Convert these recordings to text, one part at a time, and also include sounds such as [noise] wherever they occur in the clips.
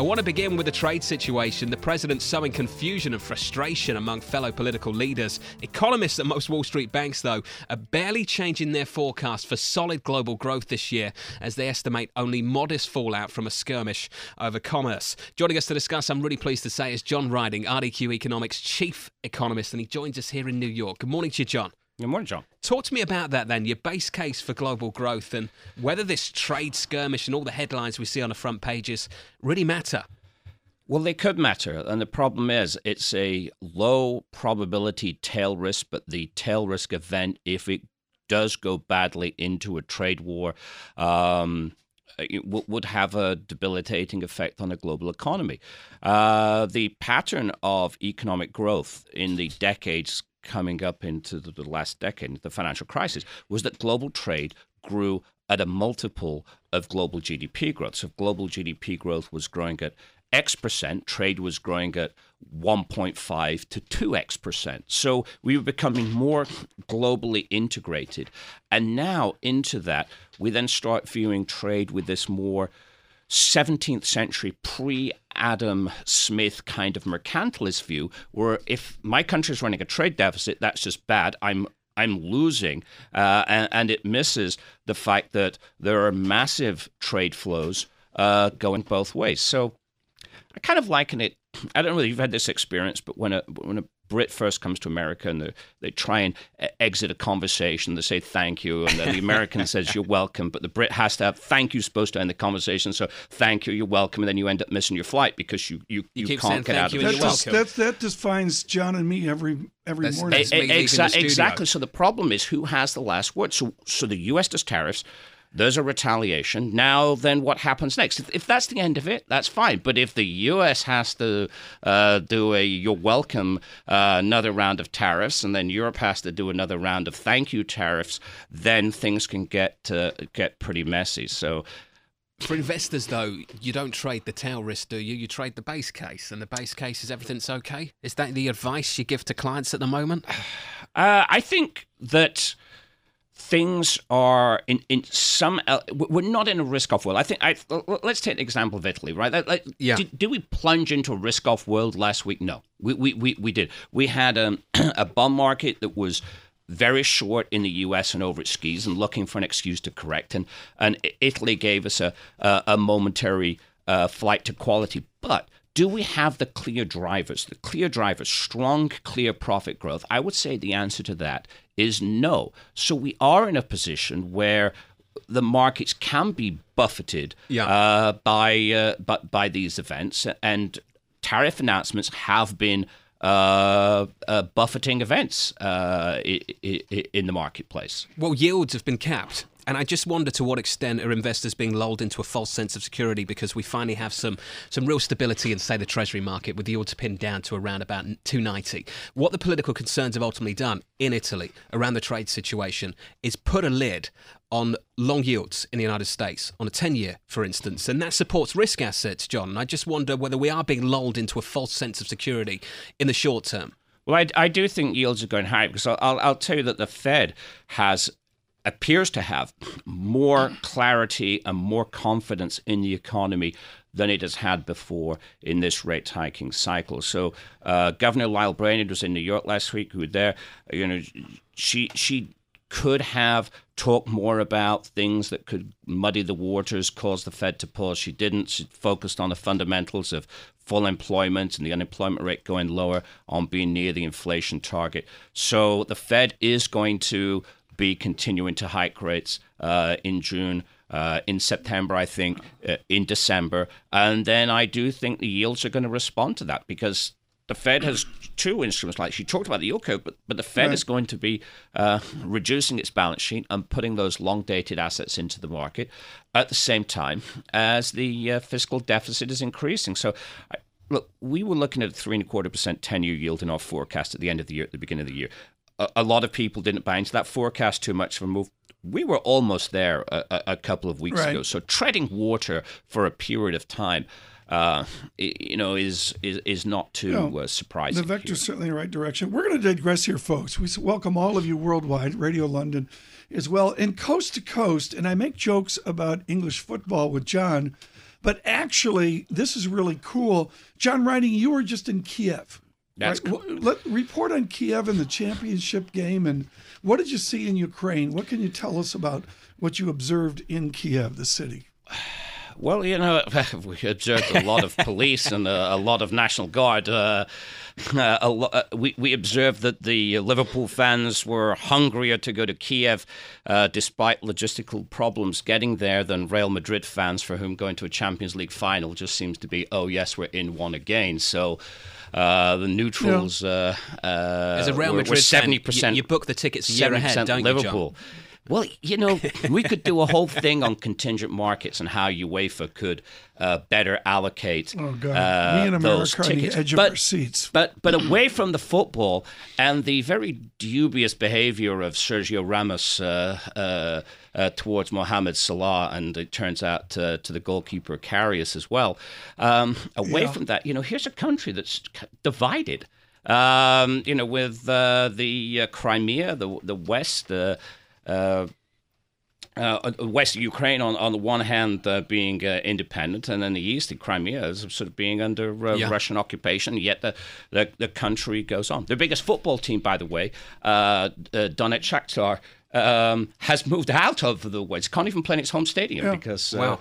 I want to begin with the trade situation. The president sowing confusion and frustration among fellow political leaders. Economists at most Wall Street banks, though, are barely changing their forecast for solid global growth this year as they estimate only modest fallout from a skirmish over commerce. Joining us to discuss, I'm really pleased to say, is John Ryding, RDQ Economics chief economist, and he joins us here in New York. Good morning to you, John. Good morning, John. Talk to me about that then, your base case for global growth and whether this trade skirmish and all the headlines we see on the front pages really matter. Well, they could matter. And the problem is it's a low probability tail risk, but the tail risk event, if it does go badly into a trade war, um, it would have a debilitating effect on the global economy. Uh, the pattern of economic growth in the decades coming up into the, the last decade, the financial crisis, was that global trade grew at a multiple of global GDP growth. So global GDP growth was growing at X percent, trade was growing at 1.5 to 2x percent. So we were becoming more globally integrated. And now, into that, we then start viewing trade with this more 17th century pre Adam Smith kind of mercantilist view, where if my country is running a trade deficit, that's just bad. I'm I'm losing, uh, and, and, it misses the fact that there are massive trade flows uh, going both ways. So I kind of liken it. I don't know if you've had this experience, but when a when a Brit first comes to America and they, they try and exit a conversation. They say thank you, and then the American says you're welcome, but the Brit has to have thank you supposed to end the conversation. So thank you, you're welcome, and then you end up missing your flight because you you, you, you can't get out of it. That, that, that defines John and me every every that's, morning. That's a, a, exactly. So the problem is who has the last word. So so the U.S. does tariffs. There's a retaliation. Now, then what happens next? If, if that's the end of it, that's fine. But if the U.S. has to uh, do a you're welcome uh, another round of tariffs, and then Europe has to do another round of thank you tariffs, then things can get uh, get pretty messy. So. For investors, though, you don't trade the tail risk, do you? You trade the base case, and the base case is everything's okay. Is that the advice you give to clients at the moment? [sighs] Uh, I think that things are in, in some we're not in a risk off world. I think I, let's take an example of italy right? Like, yeah. did, did, we plunge into a risk off world last week? No. We, we, we, we did. We had um, [clears throat] a bond market that was very short in the us and over its skis and looking for an excuse to correct. And, and italy gave us a, a, a momentary uh, flight to quality. But do we have the clear drivers, the clear drivers, strong, clear profit growth? I would say the answer to that is no. So we are in a position where the markets can be buffeted yeah. uh, by, uh, by by these events, and tariff announcements have been uh, uh, buffeting events uh, in the marketplace. Well, yields have been capped. And I just wonder to what extent are investors being lulled into a false sense of security because we finally have some some real stability in, say, the Treasury market with the yields pinned down to around about 290. What the political concerns have ultimately done in Italy around the trade situation is put a lid on long yields in the United States, on a 10 year, for instance, and that supports risk assets, John. And I just wonder whether we are being lulled into a false sense of security in the short term. Well, I, I do think yields are going high because I'll, I'll tell you that the Fed has appears to have more clarity and more confidence in the economy than it has had before in this rate hiking cycle. So, uh, Governor Lael Brainard was in New York last week. Who was there? You know, she she could have talked more about things that could muddy the waters, cause the Fed to pause. She didn't. She focused on the fundamentals of full employment and the unemployment rate going lower, on being near the inflation target. So the Fed is going to be continuing to hike rates uh, in June. Uh, in September, I think, uh, in December. And then I do think the yields are going to respond to that because the Fed has two instruments. Like she talked about the yield curve, but, but the Fed right. is going to be uh, reducing its balance sheet and putting those long dated assets into the market at the same time as the uh, fiscal deficit is increasing. So, I, look, we were looking at a three and a quarter percent 10 year yield in our forecast at the end of the year, at the beginning of the year a, a, lot of people didn't buy into that forecast too much of a move. We were almost there a, a couple of weeks right. ago. So treading water for a period of time uh, you know, is is is not too no, uh, surprising. The vector's certainly in the right direction. We're going to digress here, folks. We welcome all of you worldwide, Radio London, as well, and coast to coast. And I make jokes about English football with John, but actually, this is really cool. John Ryding, you were just in Kiev. That's right? cool. Let report on Kiev and the championship game, and what did you see in Ukraine? What can you tell us about what you observed in Kiev, the city? [sighs] Well, you know, [laughs] we observed a lot of police and a, a lot of National Guard. Uh, [laughs] uh, lo- uh, we, we observed that the Liverpool fans were hungrier to go to Kiev, uh, despite logistical problems getting there, than Real Madrid fans, for whom going to a Champions League final just seems to be, oh, yes, we're in one again. So. Uh, the neutrals. Yeah. Uh, uh, As a Real Madrid seventy percent. You, you, book the tickets a year ahead, don't Liverpool. you, John? Well, you know, we could do a whole thing on contingent markets and how UEFA could uh, better allocate oh, God. Uh, Me and America those tickets. edge but, of our seats. But, but away from the football and the very dubious behavior of Sergio Ramos uh, uh, uh towards Mohamed Salah, and it turns out to the goalkeeper Karius as well. Um, away yeah. from that, you know, here's a country that's divided. Um, you know, with uh, the uh, Crimea, the the West, uh, uh, uh, West Ukraine, on, on the one hand, uh, being uh, independent, and then the east, in Crimea, is sort of being under uh, yeah. Russian occupation. Yet the, the, the country goes on. The biggest football team, by the way, uh, Donetsk Shakhtar, um, has moved out of the West. Can't even play in its home stadium yeah. because wow.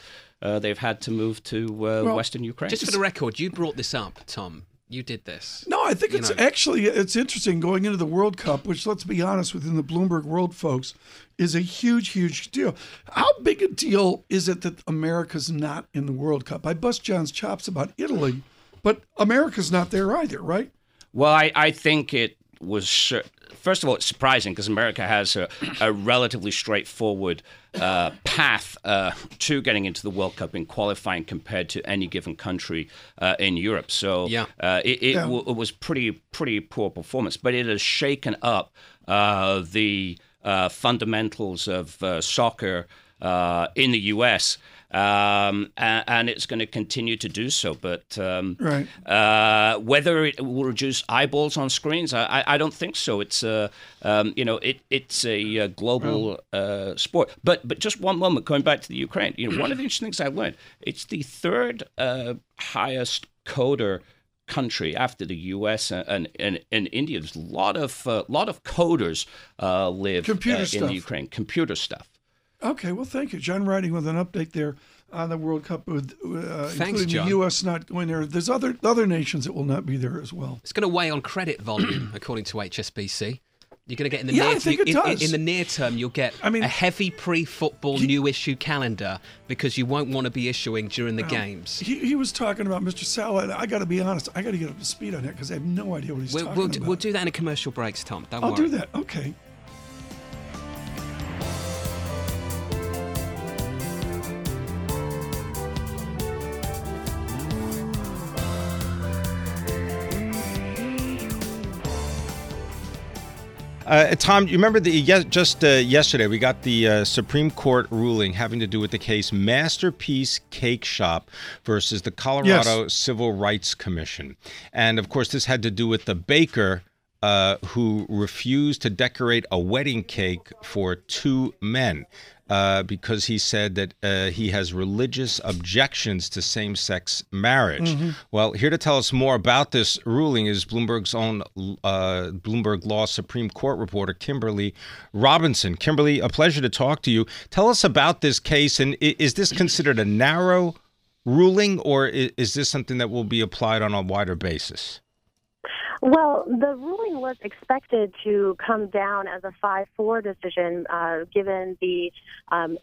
they've had to move to well, Western Ukraine. Just for the record, you brought this up, Tom you did this. No, I think it's know. actually it's interesting going into the World Cup, which let's be honest, within the Bloomberg world, folks, is a huge, huge deal. How big a deal is it that America's not in the World Cup? I bust John's chops about Italy, but America's not there either, right? Well, I, I think it was first of all, it's surprising because America has a, a relatively straightforward uh, path uh, to getting into the World Cup in qualifying compared to any given country uh, in Europe. So yeah. Uh, it, it, yeah. w- it, was pretty pretty poor performance, but it has shaken up uh, the uh, fundamentals of soccer in the U.S um, and, and, it's going to continue to do so. But um, right. uh, whether it will reduce eyeballs on screens, I, I don't think so. It's a uh, um, you know it, it's a, uh, global uh, sport. But but just one moment, going back to the Ukraine, you know one of the interesting things I learned, it's the third uh, highest coder country after the U.S. and and, and India. There's a lot of uh, lot of coders uh, live uh, in the Ukraine. Computer stuff. Okay, well, thank you, John. Ryding with an update there on the World Cup, with uh, Thanks, including John. the U.S. not going there. There's other other nations that will not be there as well. It's going to weigh on credit volume, [clears throat] according to HSBC. You're going to get in the yeah, near I think it in, does. in the near term. You'll get I mean, a heavy pre-football he, new issue calendar because you won't want to be issuing during the games. He, he was talking about Mr. Salah. I got to be honest. I got to get up to speed on that because I have no idea what he's we'll, talking we'll, about. We'll do that in a commercial breaks, Tom. Don't I'll worry. do that. Okay. Uh, Tom, you remember the just uh, yesterday we got the uh, Supreme Court ruling having to do with the case Masterpiece Cake Shop versus the Colorado yes. Civil Rights Commission, and of course this had to do with the baker uh, who refused to decorate a wedding cake for two men uh, because he said that uh, he has religious objections to same sex marriage. Mm-hmm. Well, here to tell us more about this ruling is Bloomberg's own uh, Bloomberg Law Supreme Court reporter, Kimberly Robinson. Kimberly, a pleasure to talk to you. Tell us about this case, and is this considered a narrow ruling, or is this something that will be applied on a wider basis? Well, the ruling was expected to come down as a five-four decision, uh, given the, um,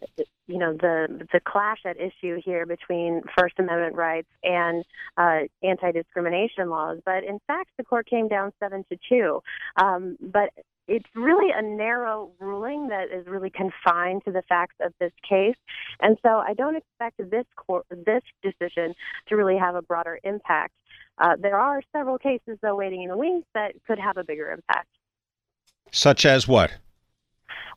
you know, the the clash at issue here between First Amendment rights and uh, anti-discrimination laws. But in fact, the court came down seven to two. Um, but it's really a narrow ruling that is really confined to the facts of this case, and so I don't expect this court, this decision to really have a broader impact. Uh, there are several cases, though, waiting in the wings that could have a bigger impact. Such as what?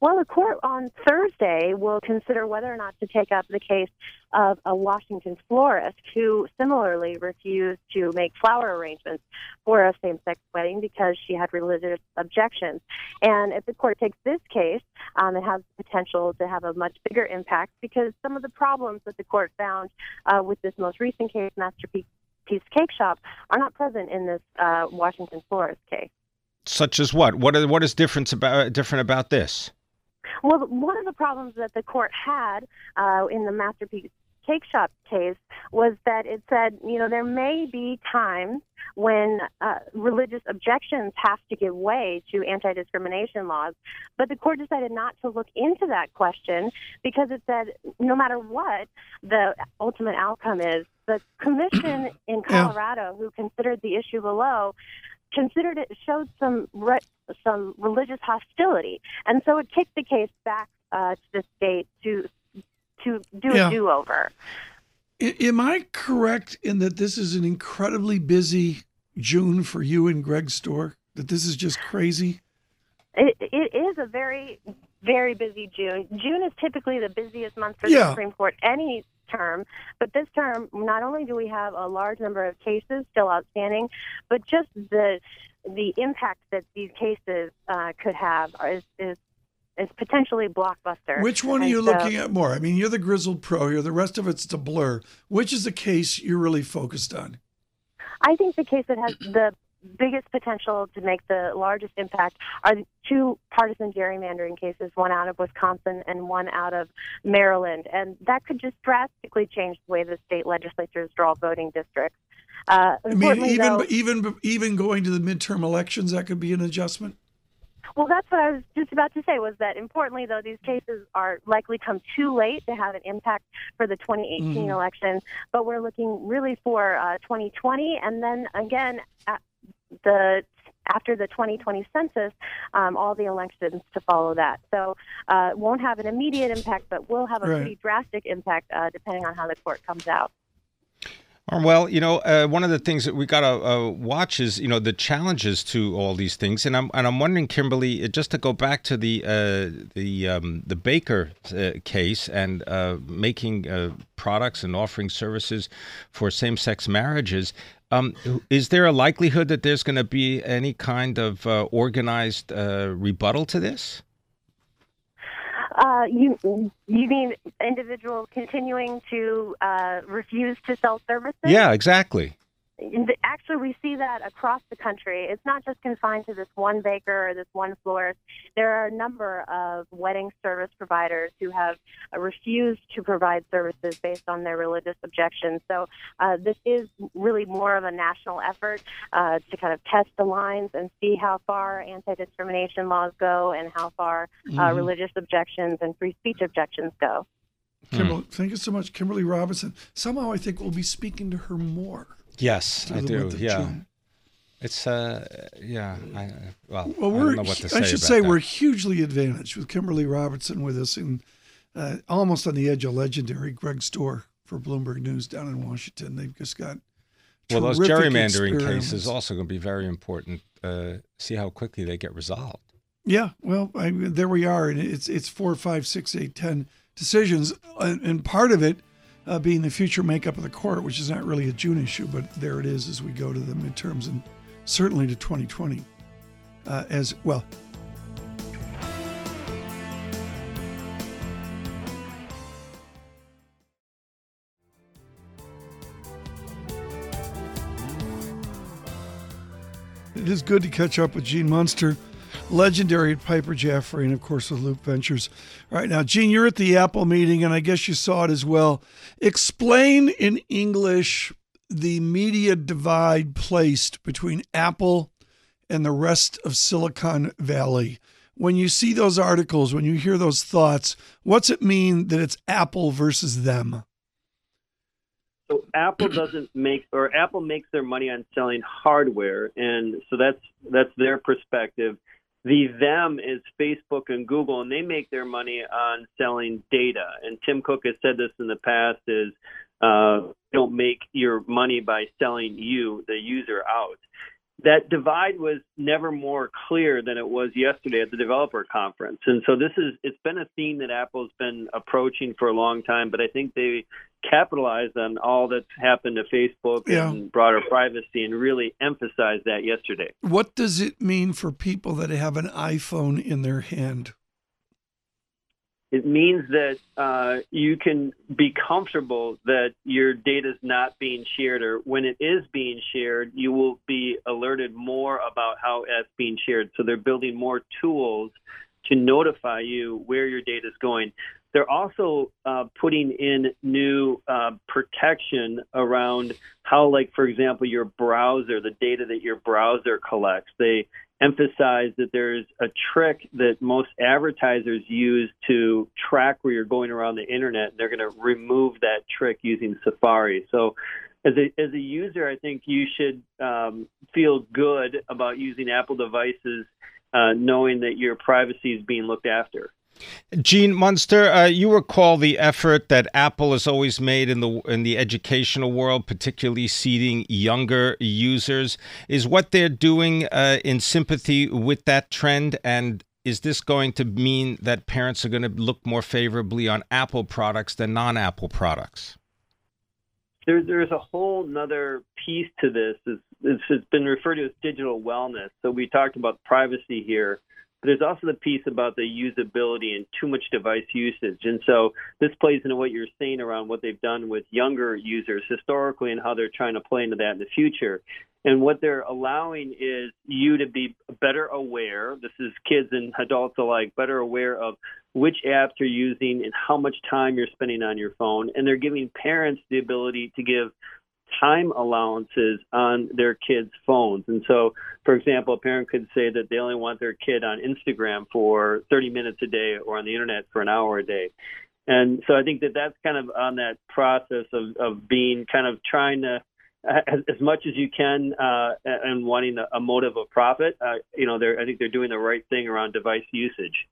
Well, the court on Thursday will consider whether or not to take up the case of a Washington florist who similarly refused to make flower arrangements for a same sex wedding because she had religious objections. And if the court takes this case, um, it has the potential to have a much bigger impact because some of the problems that the court found uh, with this most recent case, Masterpiece Cake Shop, are not present in this uh, Washington florist case. Such as what? What, are, what is different about, different about this? Well, one of the problems that the court had uh, in the Masterpiece Cake Shop case was that it said, you know, there may be times when uh, religious objections have to give way to anti discrimination laws. But the court decided not to look into that question because it said no matter what the ultimate outcome is, the commission [clears throat] in Colorado, who considered the issue below, considered it showed some re- some religious hostility, and so it kicked the case back uh, to the state to to do yeah. a do over. Am I correct in that this is an incredibly busy June for you and Greg Stohr? That this is just crazy. It, it is a very very busy June. June is typically the busiest month for yeah. the Supreme Court any term, but this term not only do we have a large number of cases still outstanding, but just the the impact that these cases uh, could have is, is is potentially blockbuster. Which one are you so, looking at more? I mean, you're the grizzled pro here. The rest of it's a blur. Which is the case you're really focused on? I think the case that has the biggest potential to make the largest impact are the two partisan gerrymandering cases, one out of Wisconsin and one out of Maryland. And that could just drastically change the way the state legislatures draw voting districts. Uh, I mean, even though, even even going to the midterm elections, that could be an adjustment. Well, that's what I was just about to say. Was that importantly though these cases are likely come too late to have an impact for the 2018 mm-hmm. election, but we're looking really for uh, 2020, and then again the after the 2020 census, um, all the elections to follow that. So uh, won't have an immediate impact, but will have a right. pretty drastic impact uh, depending on how the court comes out. Well, you know, uh, one of the things that we got to uh, watch is, you know, the challenges to all these things, and I'm and I'm wondering, Kimberly, uh, just to go back to the uh, the um, the Baker uh, case and uh, making products and offering services for same-sex marriages. Um, is there a likelihood that there's going to be any kind of organized rebuttal to this? Uh, you you mean individuals continuing to uh, refuse to sell services? Yeah, exactly actually we see that across the country. It's not just confined to this one baker or this one florist. There are a number of wedding service providers who have uh, refused to provide services based on their religious objections. So uh, this is really more of a national effort uh, to kind of test the lines and see how far anti-discrimination laws go and how far uh, mm-hmm. religious objections and free speech objections go. Kimberly, thank you so much, Kimberly Robinson. Somehow I think we'll be speaking to her more. Yes, I do. Yeah. June. It's uh yeah I well, well we're, I don't know what to say. I should say that. we're hugely advantaged with Kimberly Robertson with us and uh, almost on the edge of legendary Greg Stohr for Bloomberg News down in Washington. They've just got well those gerrymandering cases also going to be very important. Uh, see how quickly they get resolved. Yeah, well, I, there we are, and it's it's four, five, six, eight, ten decisions, and, and part of it uh, being the future makeup of the court, which is not really a June issue, but there it is as we go to the midterms and certainly to 2020 uh, as well. It is good to catch up with Gene Munster legendary Piper Jaffray, and of course with Loup Ventures. All right, now, Gene, you're at the Apple meeting, and I guess you saw it as well. Explain in English the media divide placed between Apple and the rest of Silicon Valley. When you see those articles, when you hear those thoughts, what's it mean that it's Apple versus them? So Apple doesn't make, or Apple makes their money on selling hardware, and so that's that's their perspective. The them is Facebook and Google, and they make their money on selling data. And Tim Cook has said this in the past: is uh, don't make your money by selling you, the user, out. That divide was never more clear than it was yesterday at the developer conference. And so this is it's been a theme that Apple's been approaching for a long time, but I think they capitalized on all that's happened to Facebook yeah. and broader privacy and really emphasized that yesterday. What does it mean for people that have an iPhone in their hand? It means that uh, you can be comfortable that your data is not being shared, or when it is being shared, you will be alerted more about how it's being shared. So they're building more tools to notify you where your data is going. They're also uh, putting in new uh, protection around how, like, for example, your browser, the data that your browser collects. They emphasize that there's a trick that most advertisers use to track where you're going around the internet. They're going to remove that trick using Safari. So, as a as a user, I think you should um, feel good about using Apple devices, uh, knowing that your privacy is being looked after. Gene Munster, uh, you recall the effort that Apple has always made in the in the educational world, particularly seeding younger users. Is what they're doing uh, in sympathy with that trend, and is this going to mean that parents are going to look more favorably on Apple products than non-Apple products? There, there's a whole other piece to this. It's, it's, it's been referred to as digital wellness. So we talked about privacy here but there's also the piece about the usability and too much device usage. And so this plays into what you're saying around what they've done with younger users historically and how they're trying to play into that in the future. And what they're allowing is you to be better aware, this is kids and adults alike, better aware of which apps you're using and how much time you're spending on your phone. And they're giving parents the ability to give time allowances on their kids' phones. And so, for example, a parent could say that they only want their kid on Instagram for 30 minutes a day or on the internet for an hour a day. And so I think that that's kind of on that process of, of being kind of trying to, as, as much as you can, uh, and wanting a, a motive of profit. Uh, you know, they're, I think they're doing the right thing around device usage.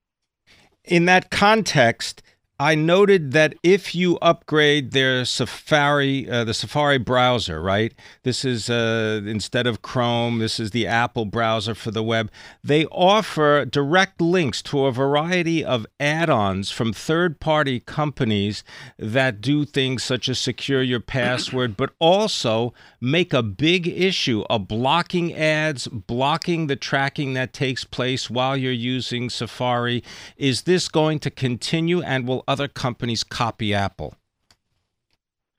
In that context, I noted that if you upgrade their Safari, uh, the Safari browser, right? This is uh, instead of Chrome, this is the Apple browser for the web. They offer direct links to a variety of add ons from third party companies that do things such as secure your password, but also make a big issue of blocking ads, blocking the tracking that takes place while you're using Safari. Is this going to continue and will other companies copy Apple?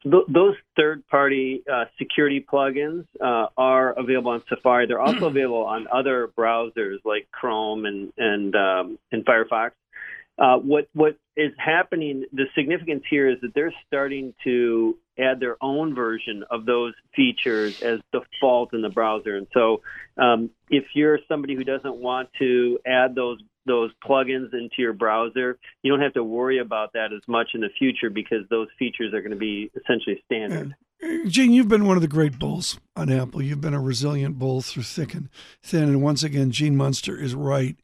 those third-party uh, security plugins uh, are available on Safari. They're also available on other browsers like Chrome and and um, and Firefox. Uh, what what is happening? The significance here is that they're starting to add their own version of those features as default in the browser. And so, um, if you're somebody who doesn't want to add those those plugins into your browser, you don't have to worry about that as much in the future because those features are going to be essentially standard. Uh, Gene, you've been one of the great bulls on Apple. You've been a resilient bull through thick and thin. And once again, Gene Munster is right.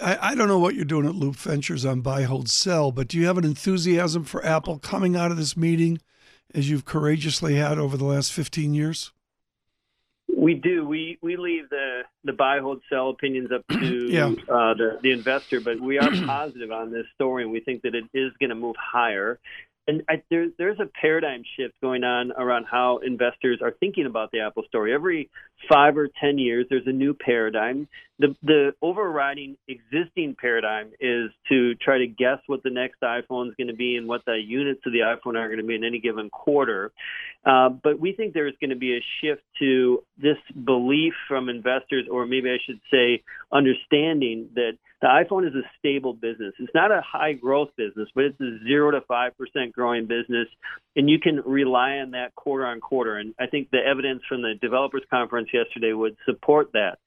I, I don't know what you're doing at Loup Ventures on buy, hold, sell, but do you have an enthusiasm for Apple coming out of this meeting as you've courageously had over the last 15 years? We do. We we leave the the buy, hold, sell opinions up to [clears throat] yeah. uh, the the investor, but we are positive on this story, and we think that it is going to move higher. And I, there, there's a paradigm shift going on around how investors are thinking about the Apple story. Every five or ten years, there's a new paradigm. The the overriding existing paradigm is to try to guess what the next iPhone is going to be and what the units of the iPhone are going to be in any given quarter. Uh, but we think there's going to be a shift to this belief from investors, or maybe I should say, understanding that the iPhone is a stable business. It's not a high growth business, but it's a zero to five percent growing business, and you can rely on that quarter on quarter. And I think the evidence from the developers conference yesterday would support that.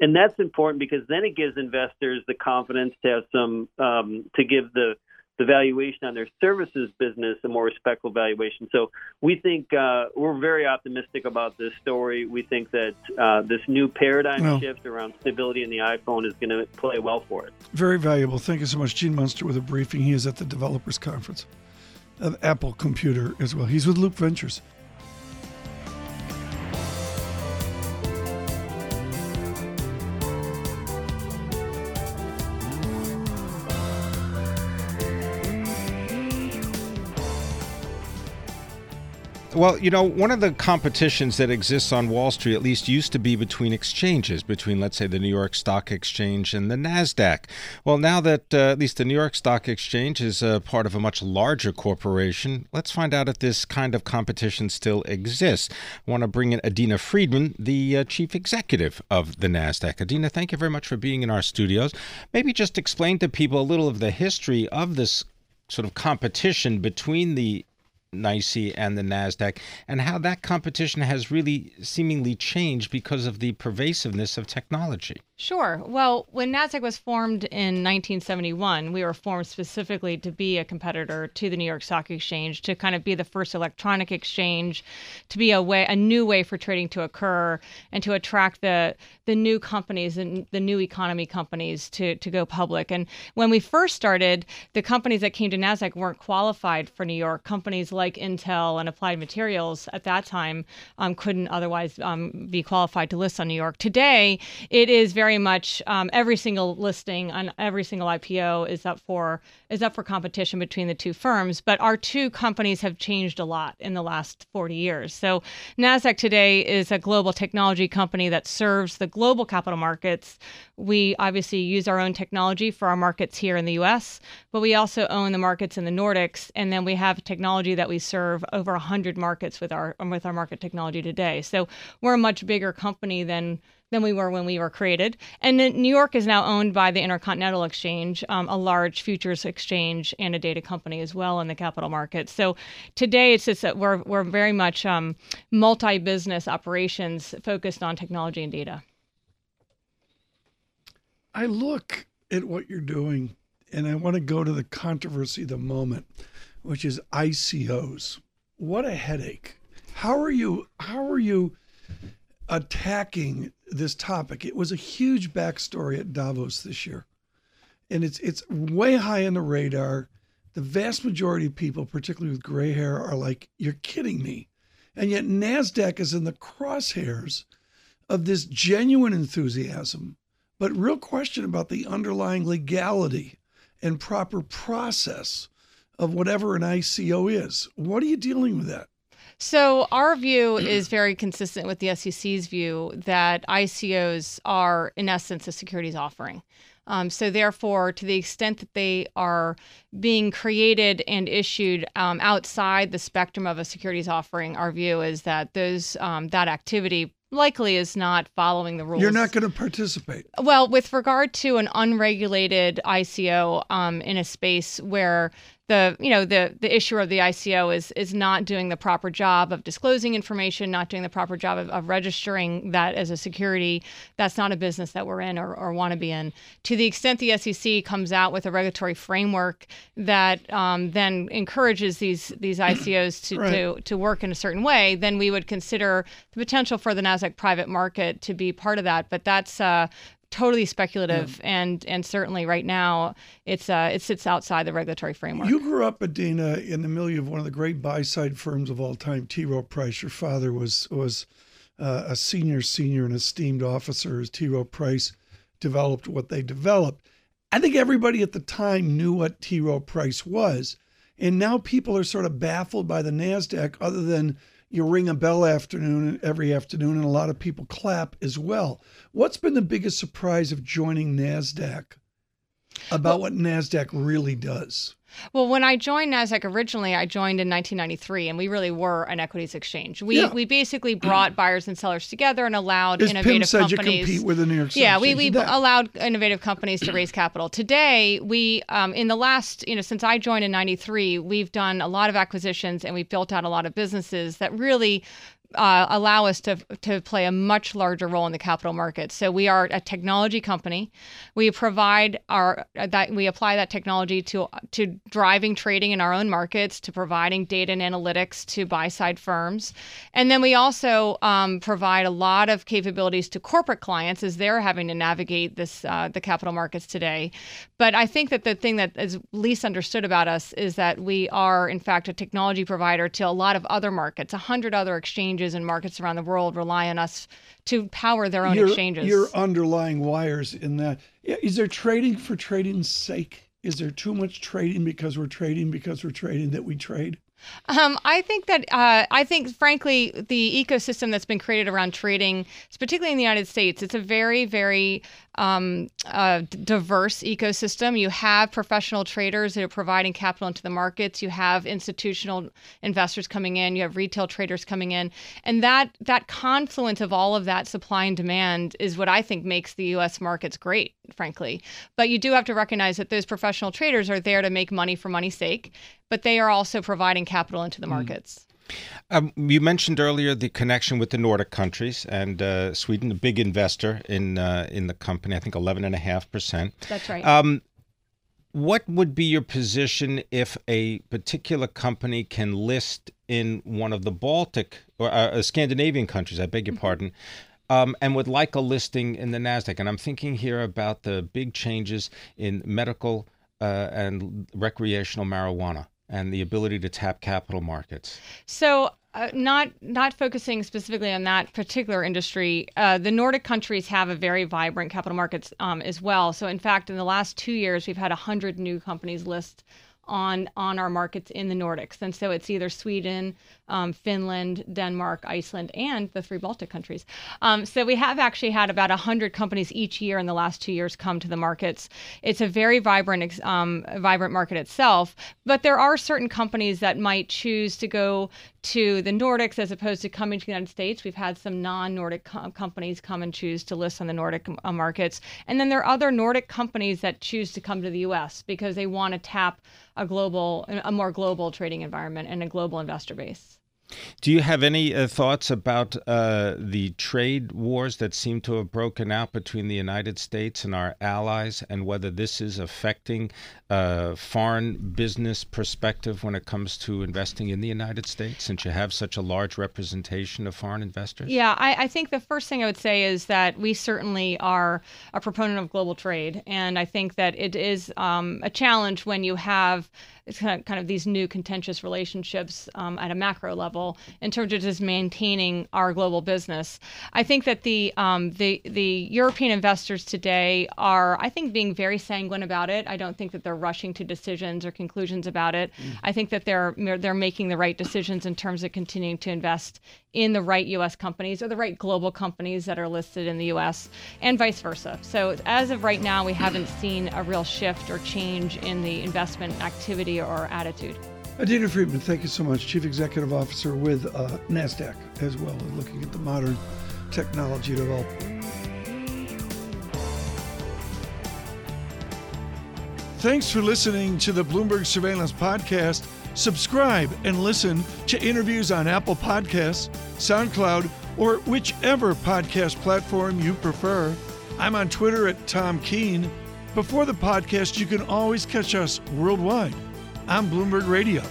And that's important because then it gives investors the confidence to have some um, to give the the valuation on their services business a more respectful valuation. So we think uh, we're very optimistic about this story. We think that uh, this new paradigm well, shift around stability in the iPhone is going to play well for it. Very valuable. Thank you so much, Gene Munster, with a briefing. He is at the Developers Conference of Apple Computer as well. He's with Loup Ventures. Well, you know, one of the competitions that exists on Wall Street, at least, used to be between exchanges, between, let's say, the New York Stock Exchange and the NASDAQ. Well, now that uh, at least the New York Stock Exchange is a part of a much larger corporation, let's find out if this kind of competition still exists. I want to bring in Adena Friedman, the uh, chief executive of the NASDAQ. Adena, thank you very much for being in our studios. Maybe just explain to people a little of the history of this sort of competition between the NYSE and the NASDAQ, and how that competition has really seemingly changed because of the pervasiveness of technology. Sure. Well, when NASDAQ was formed in 1971, we were formed specifically to be a competitor to the New York Stock Exchange, to kind of be the first electronic exchange, to be a way, a new way for trading to occur, and to attract the the new companies and the new economy companies to to go public. And when we first started, the companies that came to NASDAQ weren't qualified for New York. Companies like Intel and Applied Materials at that time um, couldn't otherwise um, be qualified to list on New York. Today, it is very very much um, every single listing on every single IPO is up for is up for competition between the two firms. But our two companies have changed a lot in the last 40 years. So Nasdaq today is a global technology company that serves the global capital markets. We obviously use our own technology for our markets here in the U.S., but we also own the markets in the Nordics, and then we have technology that we serve over 100 markets with our with our market technology today. So we're a much bigger company than than we were when we were created. And New York is now owned by the Intercontinental Exchange, um, a large futures exchange and a data company as well in the capital markets. So today it's just that we're, we're very much um, multi business operations focused on technology and data. I look at what you're doing and I want to go to the controversy of the moment, which is ICOs. What a headache. How are you? How are you? Attacking this topic. It was a huge backstory at Davos this year, and it's it's way high on the radar. The vast majority of people, particularly with gray hair, are like, "You're kidding me," and yet Nasdaq is in the crosshairs of this genuine enthusiasm, but real question about the underlying legality and proper process of whatever an ICO is. What are you dealing with that? So our view is very consistent with the SEC's view that ICOs are, in essence, a securities offering. Um, so therefore, to the extent that they are being created and issued um, outside the spectrum of a securities offering, our view is that those um, that activity likely is not following the rules. You're not going to participate. Well, with regard to an unregulated ICO um, in a space where the you know the the issuer of the ICO is is not doing the proper job of disclosing information, not doing the proper job of, of registering that as a security. That's not a business that we're in or, or want to be in. To the extent the SEC comes out with a regulatory framework that um, then encourages these these [clears throat] ICOs to, right. to to work in a certain way, then we would consider the potential for the Nasdaq Private Market to be part of that. But that's uh, totally speculative yeah. and and certainly right now it's uh it sits outside the regulatory framework. You grew up Adena in the milieu of one of the great buy side firms of all time, T. Rowe Price. Your father was was uh, a senior senior and esteemed officer as T. Rowe Price developed what they developed. I think everybody at the time knew what T. Rowe Price was. And now people are sort of baffled by the NASDAQ, other than you ring a bell afternoon every afternoon and a lot of people clap as well. What's been the biggest surprise of joining NASDAQ about well, what NASDAQ really does? Well, when I joined Nasdaq originally, I joined in 1993, and we really were an equities exchange. We yeah. we basically brought buyers and sellers together and allowed As innovative Pim said, companies. You compete with the New York Stock Yeah, we, we allowed innovative companies to raise capital. Today, we um, in the last you know since I joined in '93, we've done a lot of acquisitions and we've built out a lot of businesses that really uh, allow us to to play a much larger role in the capital markets. So we are a technology company. We provide our that we apply that technology to to driving trading in our own markets, to providing data and analytics to buy side firms, and then we also um, provide a lot of capabilities to corporate clients as they're having to navigate this uh, the capital markets today. But I think that the thing that is least understood about us is that we are in fact a technology provider to a lot of other markets, a hundred other exchanges exchanges and markets around the world rely on us to power their own your, exchanges. Your underlying wires in that. Is there trading for trading's sake? Is there too much trading because we're trading because we're trading that we trade? Um, I think that uh, I think, frankly, the ecosystem that's been created around trading, particularly in the United States, it's a very, very um, uh, diverse ecosystem. You have professional traders that are providing capital into the markets. You have institutional investors coming in. You have retail traders coming in, and that that confluence of all of that supply and demand is what I think makes the U.S. markets great, frankly. But you do have to recognize that those professional traders are there to make money for money's sake, but they are also providing capital into the hmm. markets. Um, you mentioned earlier the connection with the Nordic countries and uh, Sweden, a big investor in uh, in the company. I think eleven and a half percent. That's right. Um, what would be your position if a particular company can list in one of the Baltic or uh, uh Scandinavian countries? I beg your mm-hmm. pardon. Um, and would like a listing in the Nasdaq. And I'm thinking here about the big changes in medical uh, and recreational marijuana and the ability to tap capital markets? So, uh, not not focusing specifically on that particular industry, uh, the Nordic countries have a very vibrant capital markets um, as well. So, in fact, in the last two years, we've had hundred new companies list on on our markets in the Nordics, and so it's either Sweden, um, Finland, Denmark, Iceland, and the three Baltic countries. Um, so we have actually had about 100 companies each year in the last two years come to the markets. It's a very vibrant, um, vibrant market itself, but there are certain companies that might choose to go to the Nordics as opposed to coming to the United States. We've had some non-Nordic com- companies come and choose to list on the Nordic uh, markets, and then there are other Nordic companies that choose to come to the U.S. because they want to tap a global, a more global trading environment and a global investor base. Do you have any uh, thoughts about uh, the trade wars that seem to have broken out between the United States and our allies, and whether this is affecting uh, foreign business perspective when it comes to investing in the United States, since you have such a large representation of foreign investors? Yeah, I, I think the first thing I would say is that we certainly are a proponent of global trade, and I think that it is um, a challenge when you have it's kind of, kind of these new contentious relationships um, at a macro level in terms of just maintaining our global business. I think that the um, the the European investors today are, I think, being very sanguine about it. I don't think that they're rushing to decisions or conclusions about it. Mm. I think that they're they're making the right decisions in terms of continuing to invest in the right U.S. companies or the right global companies that are listed in the U.S. and vice versa. So as of right now, we haven't seen a real shift or change in the investment activity or attitude. Adena Friedman, thank you so much, Chief Executive Officer with uh, NASDAQ as well, looking at the modern technology development. Thanks for listening to the Bloomberg Surveillance Podcast. Subscribe and listen to interviews on Apple Podcasts, SoundCloud, or whichever podcast platform you prefer. I'm on Twitter at Tom Keene. Before the podcast, you can always catch us worldwide on Bloomberg Radio.